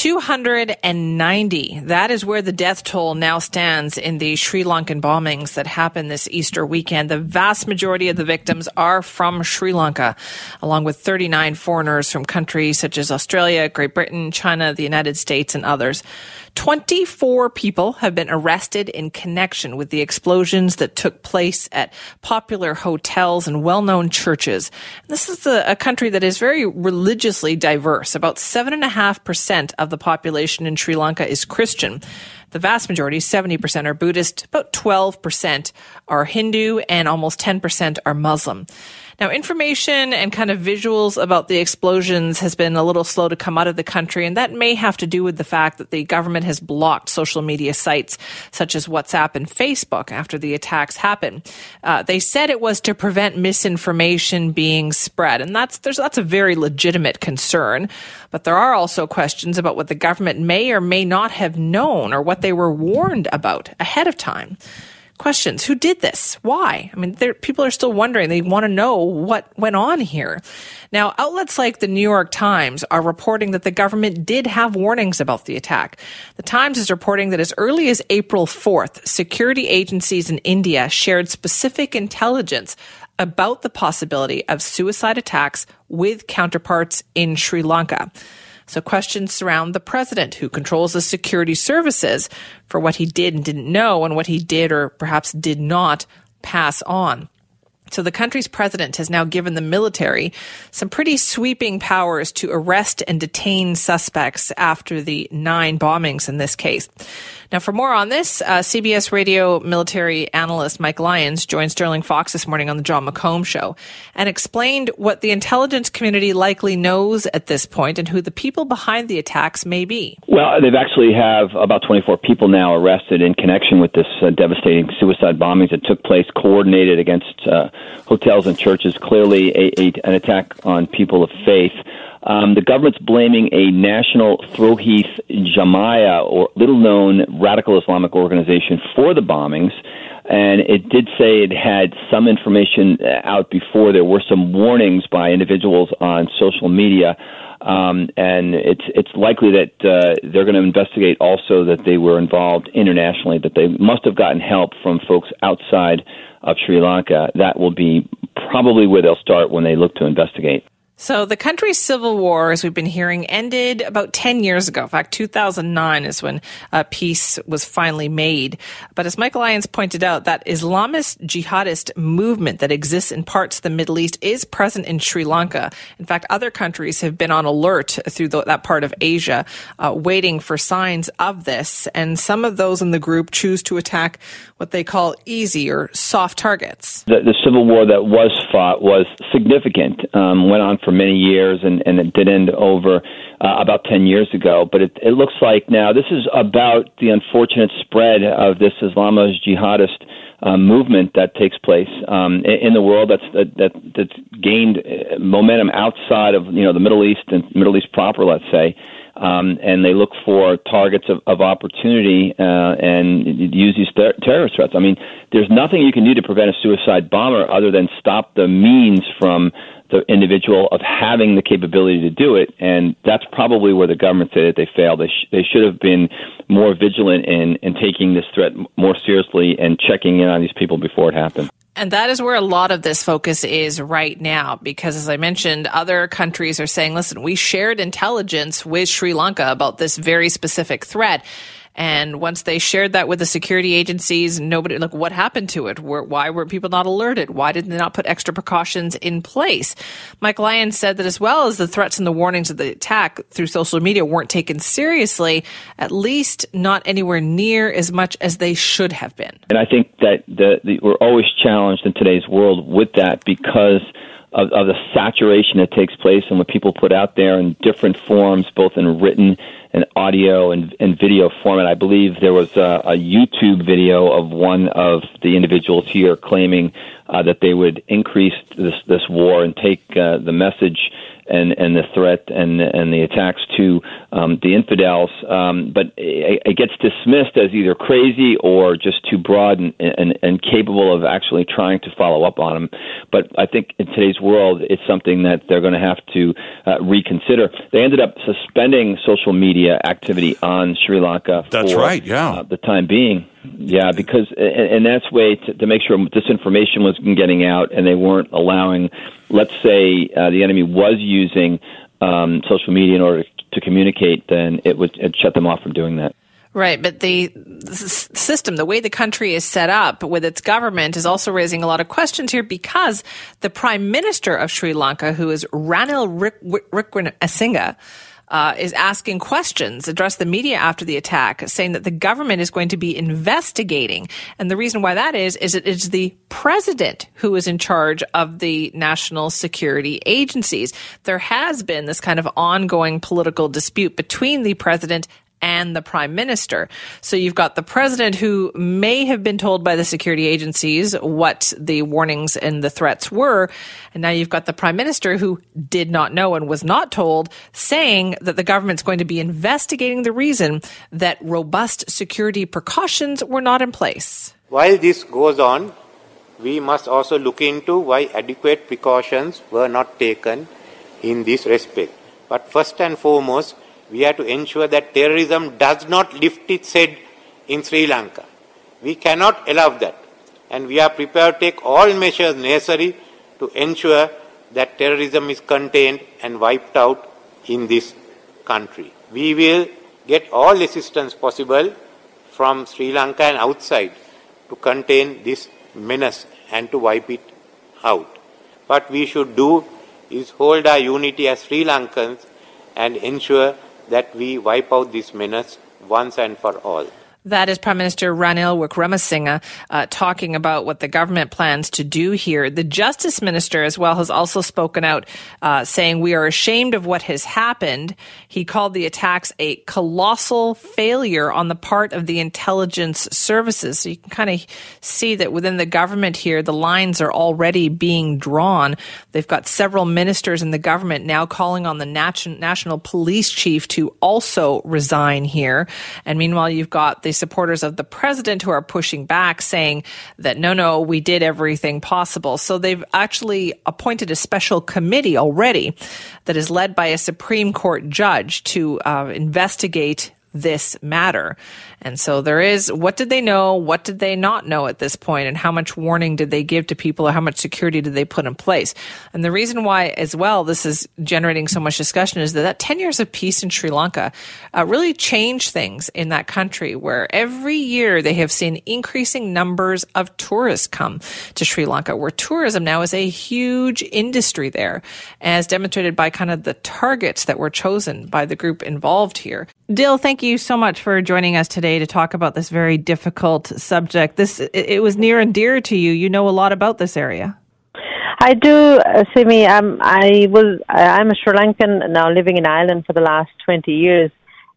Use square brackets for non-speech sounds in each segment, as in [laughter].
290. That is where the death toll now stands in the Sri Lankan bombings that happened this Easter weekend. The vast majority of the victims are from Sri Lanka, along with 39 foreigners from countries such as Australia, Great Britain, China, the United States, and others. 24 people have been arrested in connection with the explosions that took place at popular hotels and well-known churches. This is a, a country that is very religiously diverse. About 7.5% of the population in Sri Lanka is Christian. The vast majority, 70% are Buddhist, about 12% are Hindu, and almost 10% are Muslim. Now, information and kind of visuals about the explosions has been a little slow to come out of the country, and that may have to do with the fact that the government has blocked social media sites such as WhatsApp and Facebook after the attacks happened. Uh, they said it was to prevent misinformation being spread, and that's there's that's a very legitimate concern. But there are also questions about what the government may or may not have known or what they were warned about ahead of time questions. Who did this? Why? I mean, people are still wondering. They want to know what went on here. Now, outlets like the New York Times are reporting that the government did have warnings about the attack. The Times is reporting that as early as April 4th, security agencies in India shared specific intelligence about the possibility of suicide attacks with counterparts in Sri Lanka. So questions surround the president who controls the security services for what he did and didn't know and what he did or perhaps did not pass on. So the country's president has now given the military some pretty sweeping powers to arrest and detain suspects after the nine bombings in this case. Now, for more on this, uh, CBS radio military analyst Mike Lyons joined Sterling Fox this morning on the John McComb show and explained what the intelligence community likely knows at this point and who the people behind the attacks may be. Well, they've actually have about 24 people now arrested in connection with this uh, devastating suicide bombings that took place, coordinated against uh, hotels and churches. Clearly, a, a, an attack on people of faith. Um, the government's blaming a national Tawheed Jamia, or little known radical Islamic organization, for the bombings. And it did say it had some information uh, out before. There were some warnings by individuals on social media. Um, and it's it's likely that uh, they're going to investigate also that they were involved internationally, that they must have gotten help from folks outside of Sri Lanka. That will be probably where they'll start when they look to investigate. So the country's civil war, as we've been hearing, ended about 10 years ago. In fact, 2009 is when uh, peace was finally made. But as Michael Lyons pointed out, that Islamist jihadist movement that exists in parts of the Middle East is present in Sri Lanka. In fact, other countries have been on alert through the, that part of Asia, uh, waiting for signs of this. And some of those in the group choose to attack what they call easy or soft targets. The, the civil war that was fought was significant, um, went on for for many years, and, and it did end over uh, about 10 years ago. But it, it looks like now this is about the unfortunate spread of this Islamist jihadist uh, movement that takes place um, in the world that's that, that that's gained uh, momentum outside of you know the Middle East and Middle East proper, let's say. Um, and they look for targets of, of opportunity uh, and use these ter- terrorist threats. I mean, there's nothing you can do to prevent a suicide bomber other than stop the means from the individual of having the capability to do it, and that's probably where the government said that they failed. They, sh- they should have been more vigilant in, in taking this threat more seriously and checking in on these people before it happened. And that is where a lot of this focus is right now, because as I mentioned, other countries are saying, listen, we shared intelligence with Sri Lanka about this very specific threat. And once they shared that with the security agencies, nobody, like, what happened to it? why were people not alerted? Why did they not put extra precautions in place? Mike Lyons said that as well as the threats and the warnings of the attack through social media weren't taken seriously, at least not anywhere near as much as they should have been. And I think that the, the, we're always challenged in today's world with that because of, of the saturation that takes place and what people put out there in different forms, both in written and audio and, and video format. I believe there was a, a YouTube video of one of the individuals here claiming uh, that they would increase this this war and take uh, the message and and the threat and and the attacks to um, the infidels, um, but it, it gets dismissed as either crazy or just too broad and, and and capable of actually trying to follow up on them. But I think in today's world, it's something that they're going to have to uh, reconsider. They ended up suspending social media activity on Sri Lanka. That's for, right. Yeah, uh, the time being. Yeah, because and, that's way to, to make sure disinformation was getting out, and they weren't allowing, let's say, uh, the enemy was using um, social media in order to communicate, then it would it shut them off from doing that. Right, but the, system, the way the country is set up with its government, is also raising a lot of questions here because the prime minister of Sri Lanka, who is Ranil Wickremesinghe, uh, is asking questions, addressed the media after the attack, saying that the government is going to be investigating. And the reason why that is, is it is the president who is in charge of the national security agencies. There has been this kind of ongoing political dispute between the president and the prime minister. So you've got the president who may have been told by the security agencies what the warnings and the threats were. And now you've got the prime minister who did not know and was not told, saying that the government's going to be investigating the reason that robust security precautions were not in place. While this goes on, we must also look into why adequate precautions were not taken in this respect. But first and foremost, we have to ensure that terrorism does not lift its head in Sri Lanka. We cannot allow that. And we are prepared to take all measures necessary to ensure that terrorism is contained and wiped out in this country. We will get all assistance possible from Sri Lanka and outside to contain this menace and to wipe it out. What we should do is hold our unity as Sri Lankans and ensure that we wipe out this menace once and for all. That is Prime Minister Ranil Wickremesinghe uh, talking about what the government plans to do here. The Justice Minister, as well, has also spoken out, uh, saying we are ashamed of what has happened. He called the attacks a colossal failure on the part of the intelligence services. So you can kind of see that within the government here, the lines are already being drawn. They've got several ministers in the government now calling on the national police chief to also resign here. And meanwhile, you've got the the supporters of the president who are pushing back, saying that no, no, we did everything possible. So they've actually appointed a special committee already that is led by a Supreme Court judge to uh, investigate this matter. And so there is what did they know? What did they not know at this point? And how much warning did they give to people or how much security did they put in place? And the reason why, as well, this is generating so much discussion is that that 10 years of peace in Sri Lanka uh, really changed things in that country where every year they have seen increasing numbers of tourists come to Sri Lanka, where tourism now is a huge industry there, as demonstrated by kind of the targets that were chosen by the group involved here. Dil, thank you so much for joining us today to talk about this very difficult subject. This it was near and dear to you. You know a lot about this area. I do, uh, Simi. Um, I was I'm a Sri Lankan now living in Ireland for the last 20 years,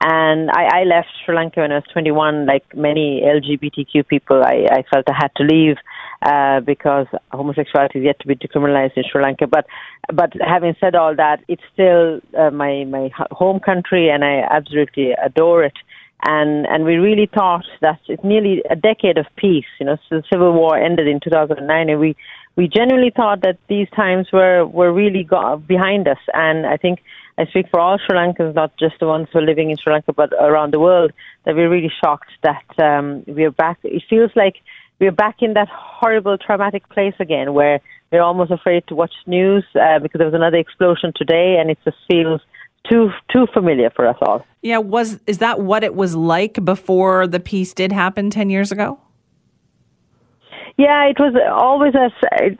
and I, I left Sri Lanka when I was 21. Like many LGBTQ people, I, I felt I had to leave uh, because homosexuality is yet to be decriminalized in Sri Lanka. But but having said all that, it's still uh, my my home country, and I absolutely adore it and and we really thought that it's nearly a decade of peace. You know, so the civil war ended in 2009, and we we genuinely thought that these times were were really got behind us. And I think I speak for all Sri Lankans, not just the ones who are living in Sri Lanka, but around the world, that we're really shocked that um, we're back. It feels like we're back in that horrible, traumatic place again, where we're almost afraid to watch news uh, because there was another explosion today, and it just feels too too familiar for us all. Yeah, was is that what it was like before the peace did happen ten years ago? Yeah, it was always a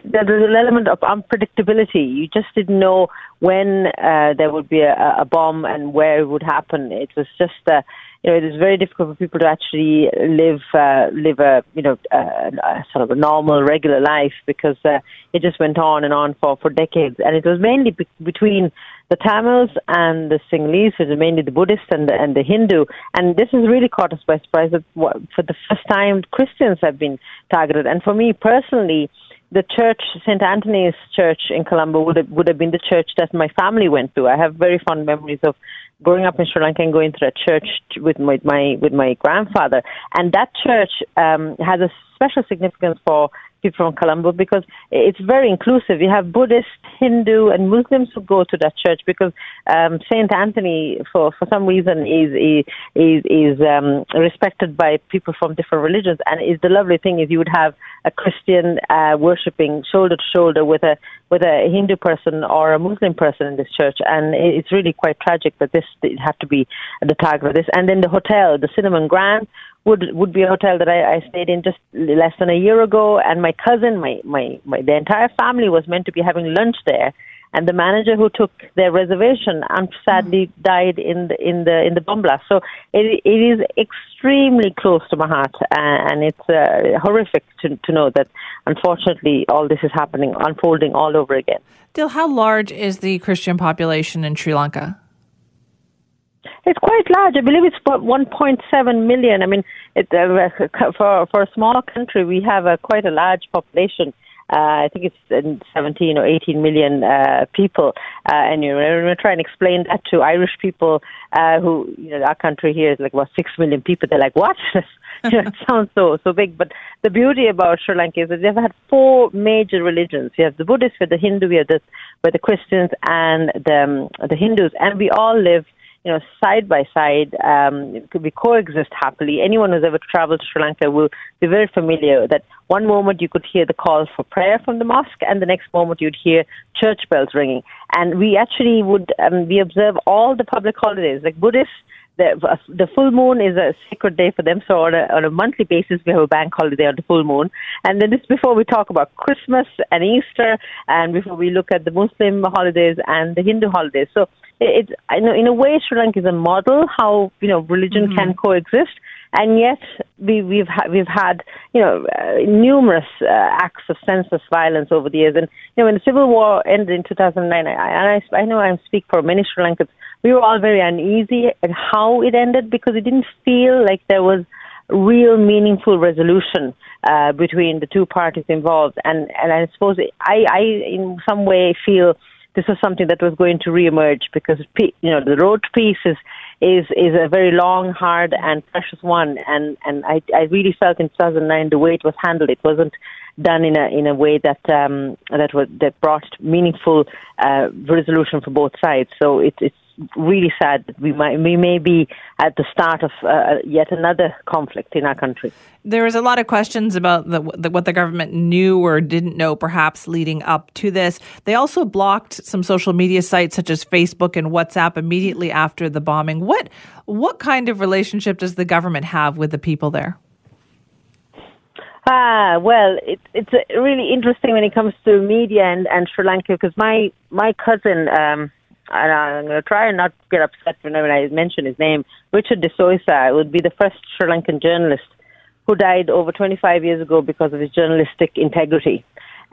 there's an element of unpredictability. You just didn't know when uh, there would be a, a bomb and where it would happen. It was just uh, you know, it is very difficult for people to actually live uh, live a you know a, a sort of a normal regular life because uh, it just went on and on for for decades, and it was mainly be- between the Tamils and the Sinhalese, which are mainly the Buddhist and the, and the Hindu. And this has really caught us by surprise that for the first time Christians have been targeted. And for me personally, the church, St. Anthony's Church in Colombo, would have, would have been the church that my family went to. I have very fond memories of growing up in Sri Lanka and going to that church with my, my with my grandfather. And that church um, has a special significance for people from Colombo because it's very inclusive. You have Buddhist, Hindu, and Muslims who go to that church because um, Saint Anthony, for for some reason, is is is um, respected by people from different religions. And is the lovely thing is you would have a Christian uh, worshiping shoulder to shoulder with a with a Hindu person or a Muslim person in this church, and it's really quite tragic that this had to be the target of this. And then the hotel, the Cinnamon Grand, would would be a hotel that I, I stayed in just less than a year ago, and my cousin, my, my my the entire family was meant to be having lunch there, and the manager who took their reservation and sadly mm. died in the in the in the bomb blast. So it it is extremely close to my heart, and it's uh, horrific to to know that unfortunately all this is happening, unfolding all over again. Dil, how large is the Christian population in Sri Lanka? It's quite large. I believe it's about 1.7 million. I mean, it, uh, for for a small country, we have a quite a large population. Uh, I think it's 17 or 18 million uh, people, uh, and you know, we're trying to explain that to Irish people uh, who, you know, our country here is like about six million people. They're like, "What? [laughs] you know, it sounds so so big." But the beauty about Sri Lanka is that they've had four major religions. You have the Buddhists, we have the Hindu, we have the, we have the Christians, and the um, the Hindus, and we all live you know, side by side, um, be coexist happily. Anyone who's ever traveled to Sri Lanka will be very familiar that one moment you could hear the call for prayer from the mosque, and the next moment you'd hear church bells ringing. And we actually would um, we observe all the public holidays, like Buddhists the the full moon is a sacred day for them. So on a on a monthly basis, we have a bank holiday on the full moon. And then this before we talk about Christmas and Easter, and before we look at the Muslim holidays and the Hindu holidays. So it's I know in a way Sri Lanka is a model how you know religion mm-hmm. can coexist. And yet, we, we've ha- we've had you know uh, numerous uh, acts of senseless violence over the years. And you know, when the civil war ended in 2009, I, and I, I know I speak for many Sri Lankans we were all very uneasy at how it ended because it didn't feel like there was real meaningful resolution uh, between the two parties involved. And, and I suppose I, I, in some way, feel this was something that was going to reemerge because you know the road peace is is is a very long, hard, and precious one. And and I I really felt in 2009 the way it was handled, it wasn't done in a in a way that um, that was that brought meaningful uh, resolution for both sides. So it's it's really sad that we might we may be at the start of uh, yet another conflict in our country. There was a lot of questions about the, the, what the government knew or didn't know, perhaps leading up to this. They also blocked some social media sites such as Facebook and WhatsApp immediately after the bombing. What what kind of relationship does the government have with the people there? Ah, well, it, it's really interesting when it comes to media and, and Sri Lanka because my my cousin. Um, and I'm going to try and not get upset when I mention his name, Richard de Zoysa would be the first Sri Lankan journalist who died over 25 years ago because of his journalistic integrity.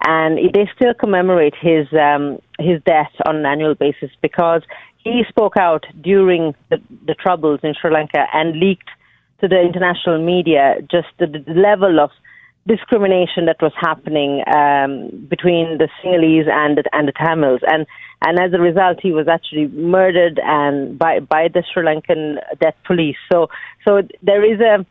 And they still commemorate his um, his death on an annual basis because he spoke out during the, the troubles in Sri Lanka and leaked to the international media just the, the level of discrimination that was happening um, between the Sinhalese and the, and the Tamils, and and as a result, he was actually murdered and by by the Sri Lankan death police. So so there is a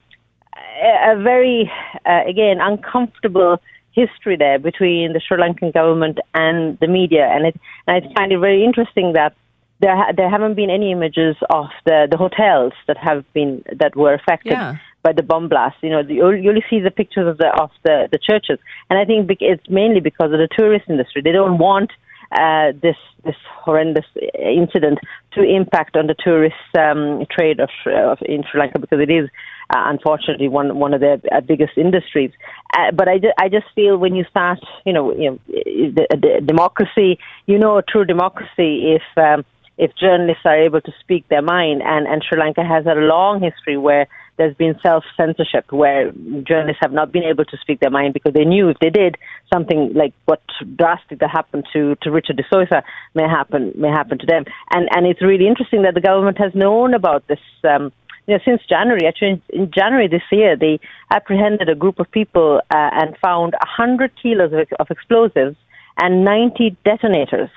a very uh, again uncomfortable history there between the Sri Lankan government and the media, and it and I find it very interesting that there ha- there haven't been any images of the the hotels that have been that were affected. Yeah by the bomb blast. You know, you only see the pictures of the of the, the churches, and I think it's mainly because of the tourist industry. They don't want uh, this this horrendous incident to impact on the tourist um, trade of, of in Sri Lanka because it is uh, unfortunately one one of their uh, biggest industries. Uh, but I, I just feel when you start, you know, you know, the, the democracy, you know, a true democracy if. Um, if journalists are able to speak their mind, and, and Sri Lanka has a long history where there's been self censorship where journalists have not been able to speak their mind because they knew if they did something like what drastic that happened to, to Richard de Zoysa may happen may happen to them. And and it's really interesting that the government has known about this um, you know, since January, actually in January this year, they apprehended a group of people uh, and found 100 kilos of, of explosives and 90 detonators.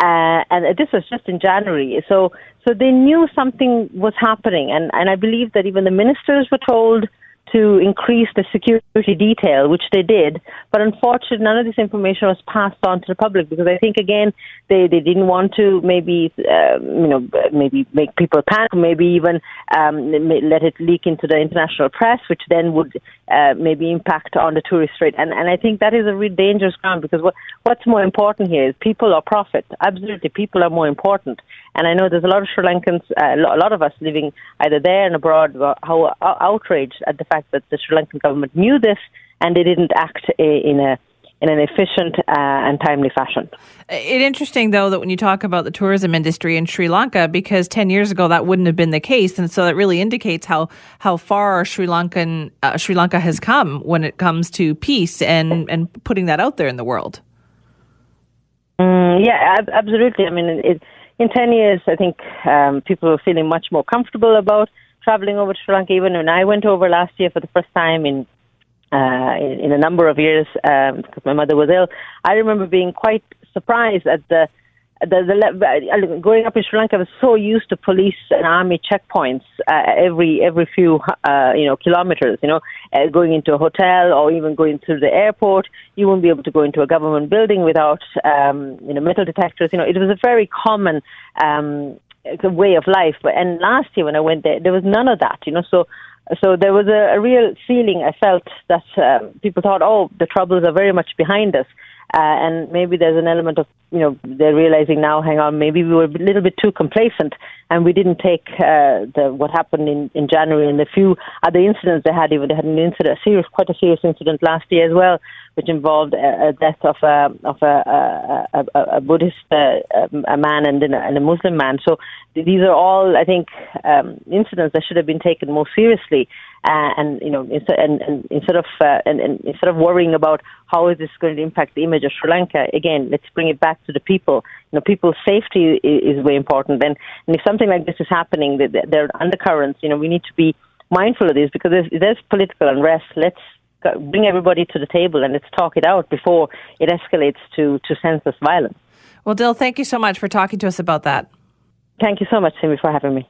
Uh, and this was just in January. So, so they knew something was happening, and, and I believe that even the ministers were told to increase the security detail, which they did. But unfortunately, none of this information was passed on to the public because I think again they, they didn't want to maybe uh, you know maybe make people panic, maybe even um, let it leak into the international press, which then would uh, maybe impact on the tourist rate. And and I think that is a really dangerous ground because what what's more important here is people or profit. Absolutely, people are more important. And I know there's a lot of Sri Lankans, uh, a lot of us living either there and abroad, how outraged at the fact that the Sri Lankan government knew this and they didn't act in a in an efficient uh, and timely fashion. It's interesting, though, that when you talk about the tourism industry in Sri Lanka, because 10 years ago that wouldn't have been the case. And so that really indicates how, how far Sri, Lankan, uh, Sri Lanka has come when it comes to peace and, and putting that out there in the world. Mm, yeah, ab- absolutely. I mean, it, in 10 years, I think um, people are feeling much more comfortable about traveling over to Sri Lanka. Even when I went over last year for the first time in uh, in, in a number of years um, because my mother was ill, I remember being quite surprised at the the, the uh, growing up in Sri Lanka, I was so used to police and army checkpoints uh, every every few uh, you know kilometers. You know, uh, going into a hotel or even going through the airport, you wouldn't be able to go into a government building without um, you know metal detectors. You know, it was a very common um, way of life. But and last year when I went there, there was none of that. You know, so so there was a, a real feeling I felt that um, people thought, oh, the troubles are very much behind us. Uh, and maybe there's an element of, you know, they're realizing now, hang on, maybe we were a little bit too complacent and we didn't take uh, the what happened in, in January and the few other incidents they had. Even they had an incident, a serious, quite a serious incident last year as well, which involved a, a death of a of a, a, a, a Buddhist uh, a man and, and a Muslim man. So these are all, I think, um, incidents that should have been taken more seriously. Uh, and you know, instead, and, and instead of uh, and, and instead of worrying about how is this going to impact the image of Sri Lanka, again, let's bring it back to the people. You know, people's safety is, is very important. And, and if something like this is happening, there are undercurrents. You know, we need to be mindful of this because there's, there's political unrest. Let's bring everybody to the table and let's talk it out before it escalates to to senseless violence. Well, Dil, thank you so much for talking to us about that. Thank you so much, Simi, for having me.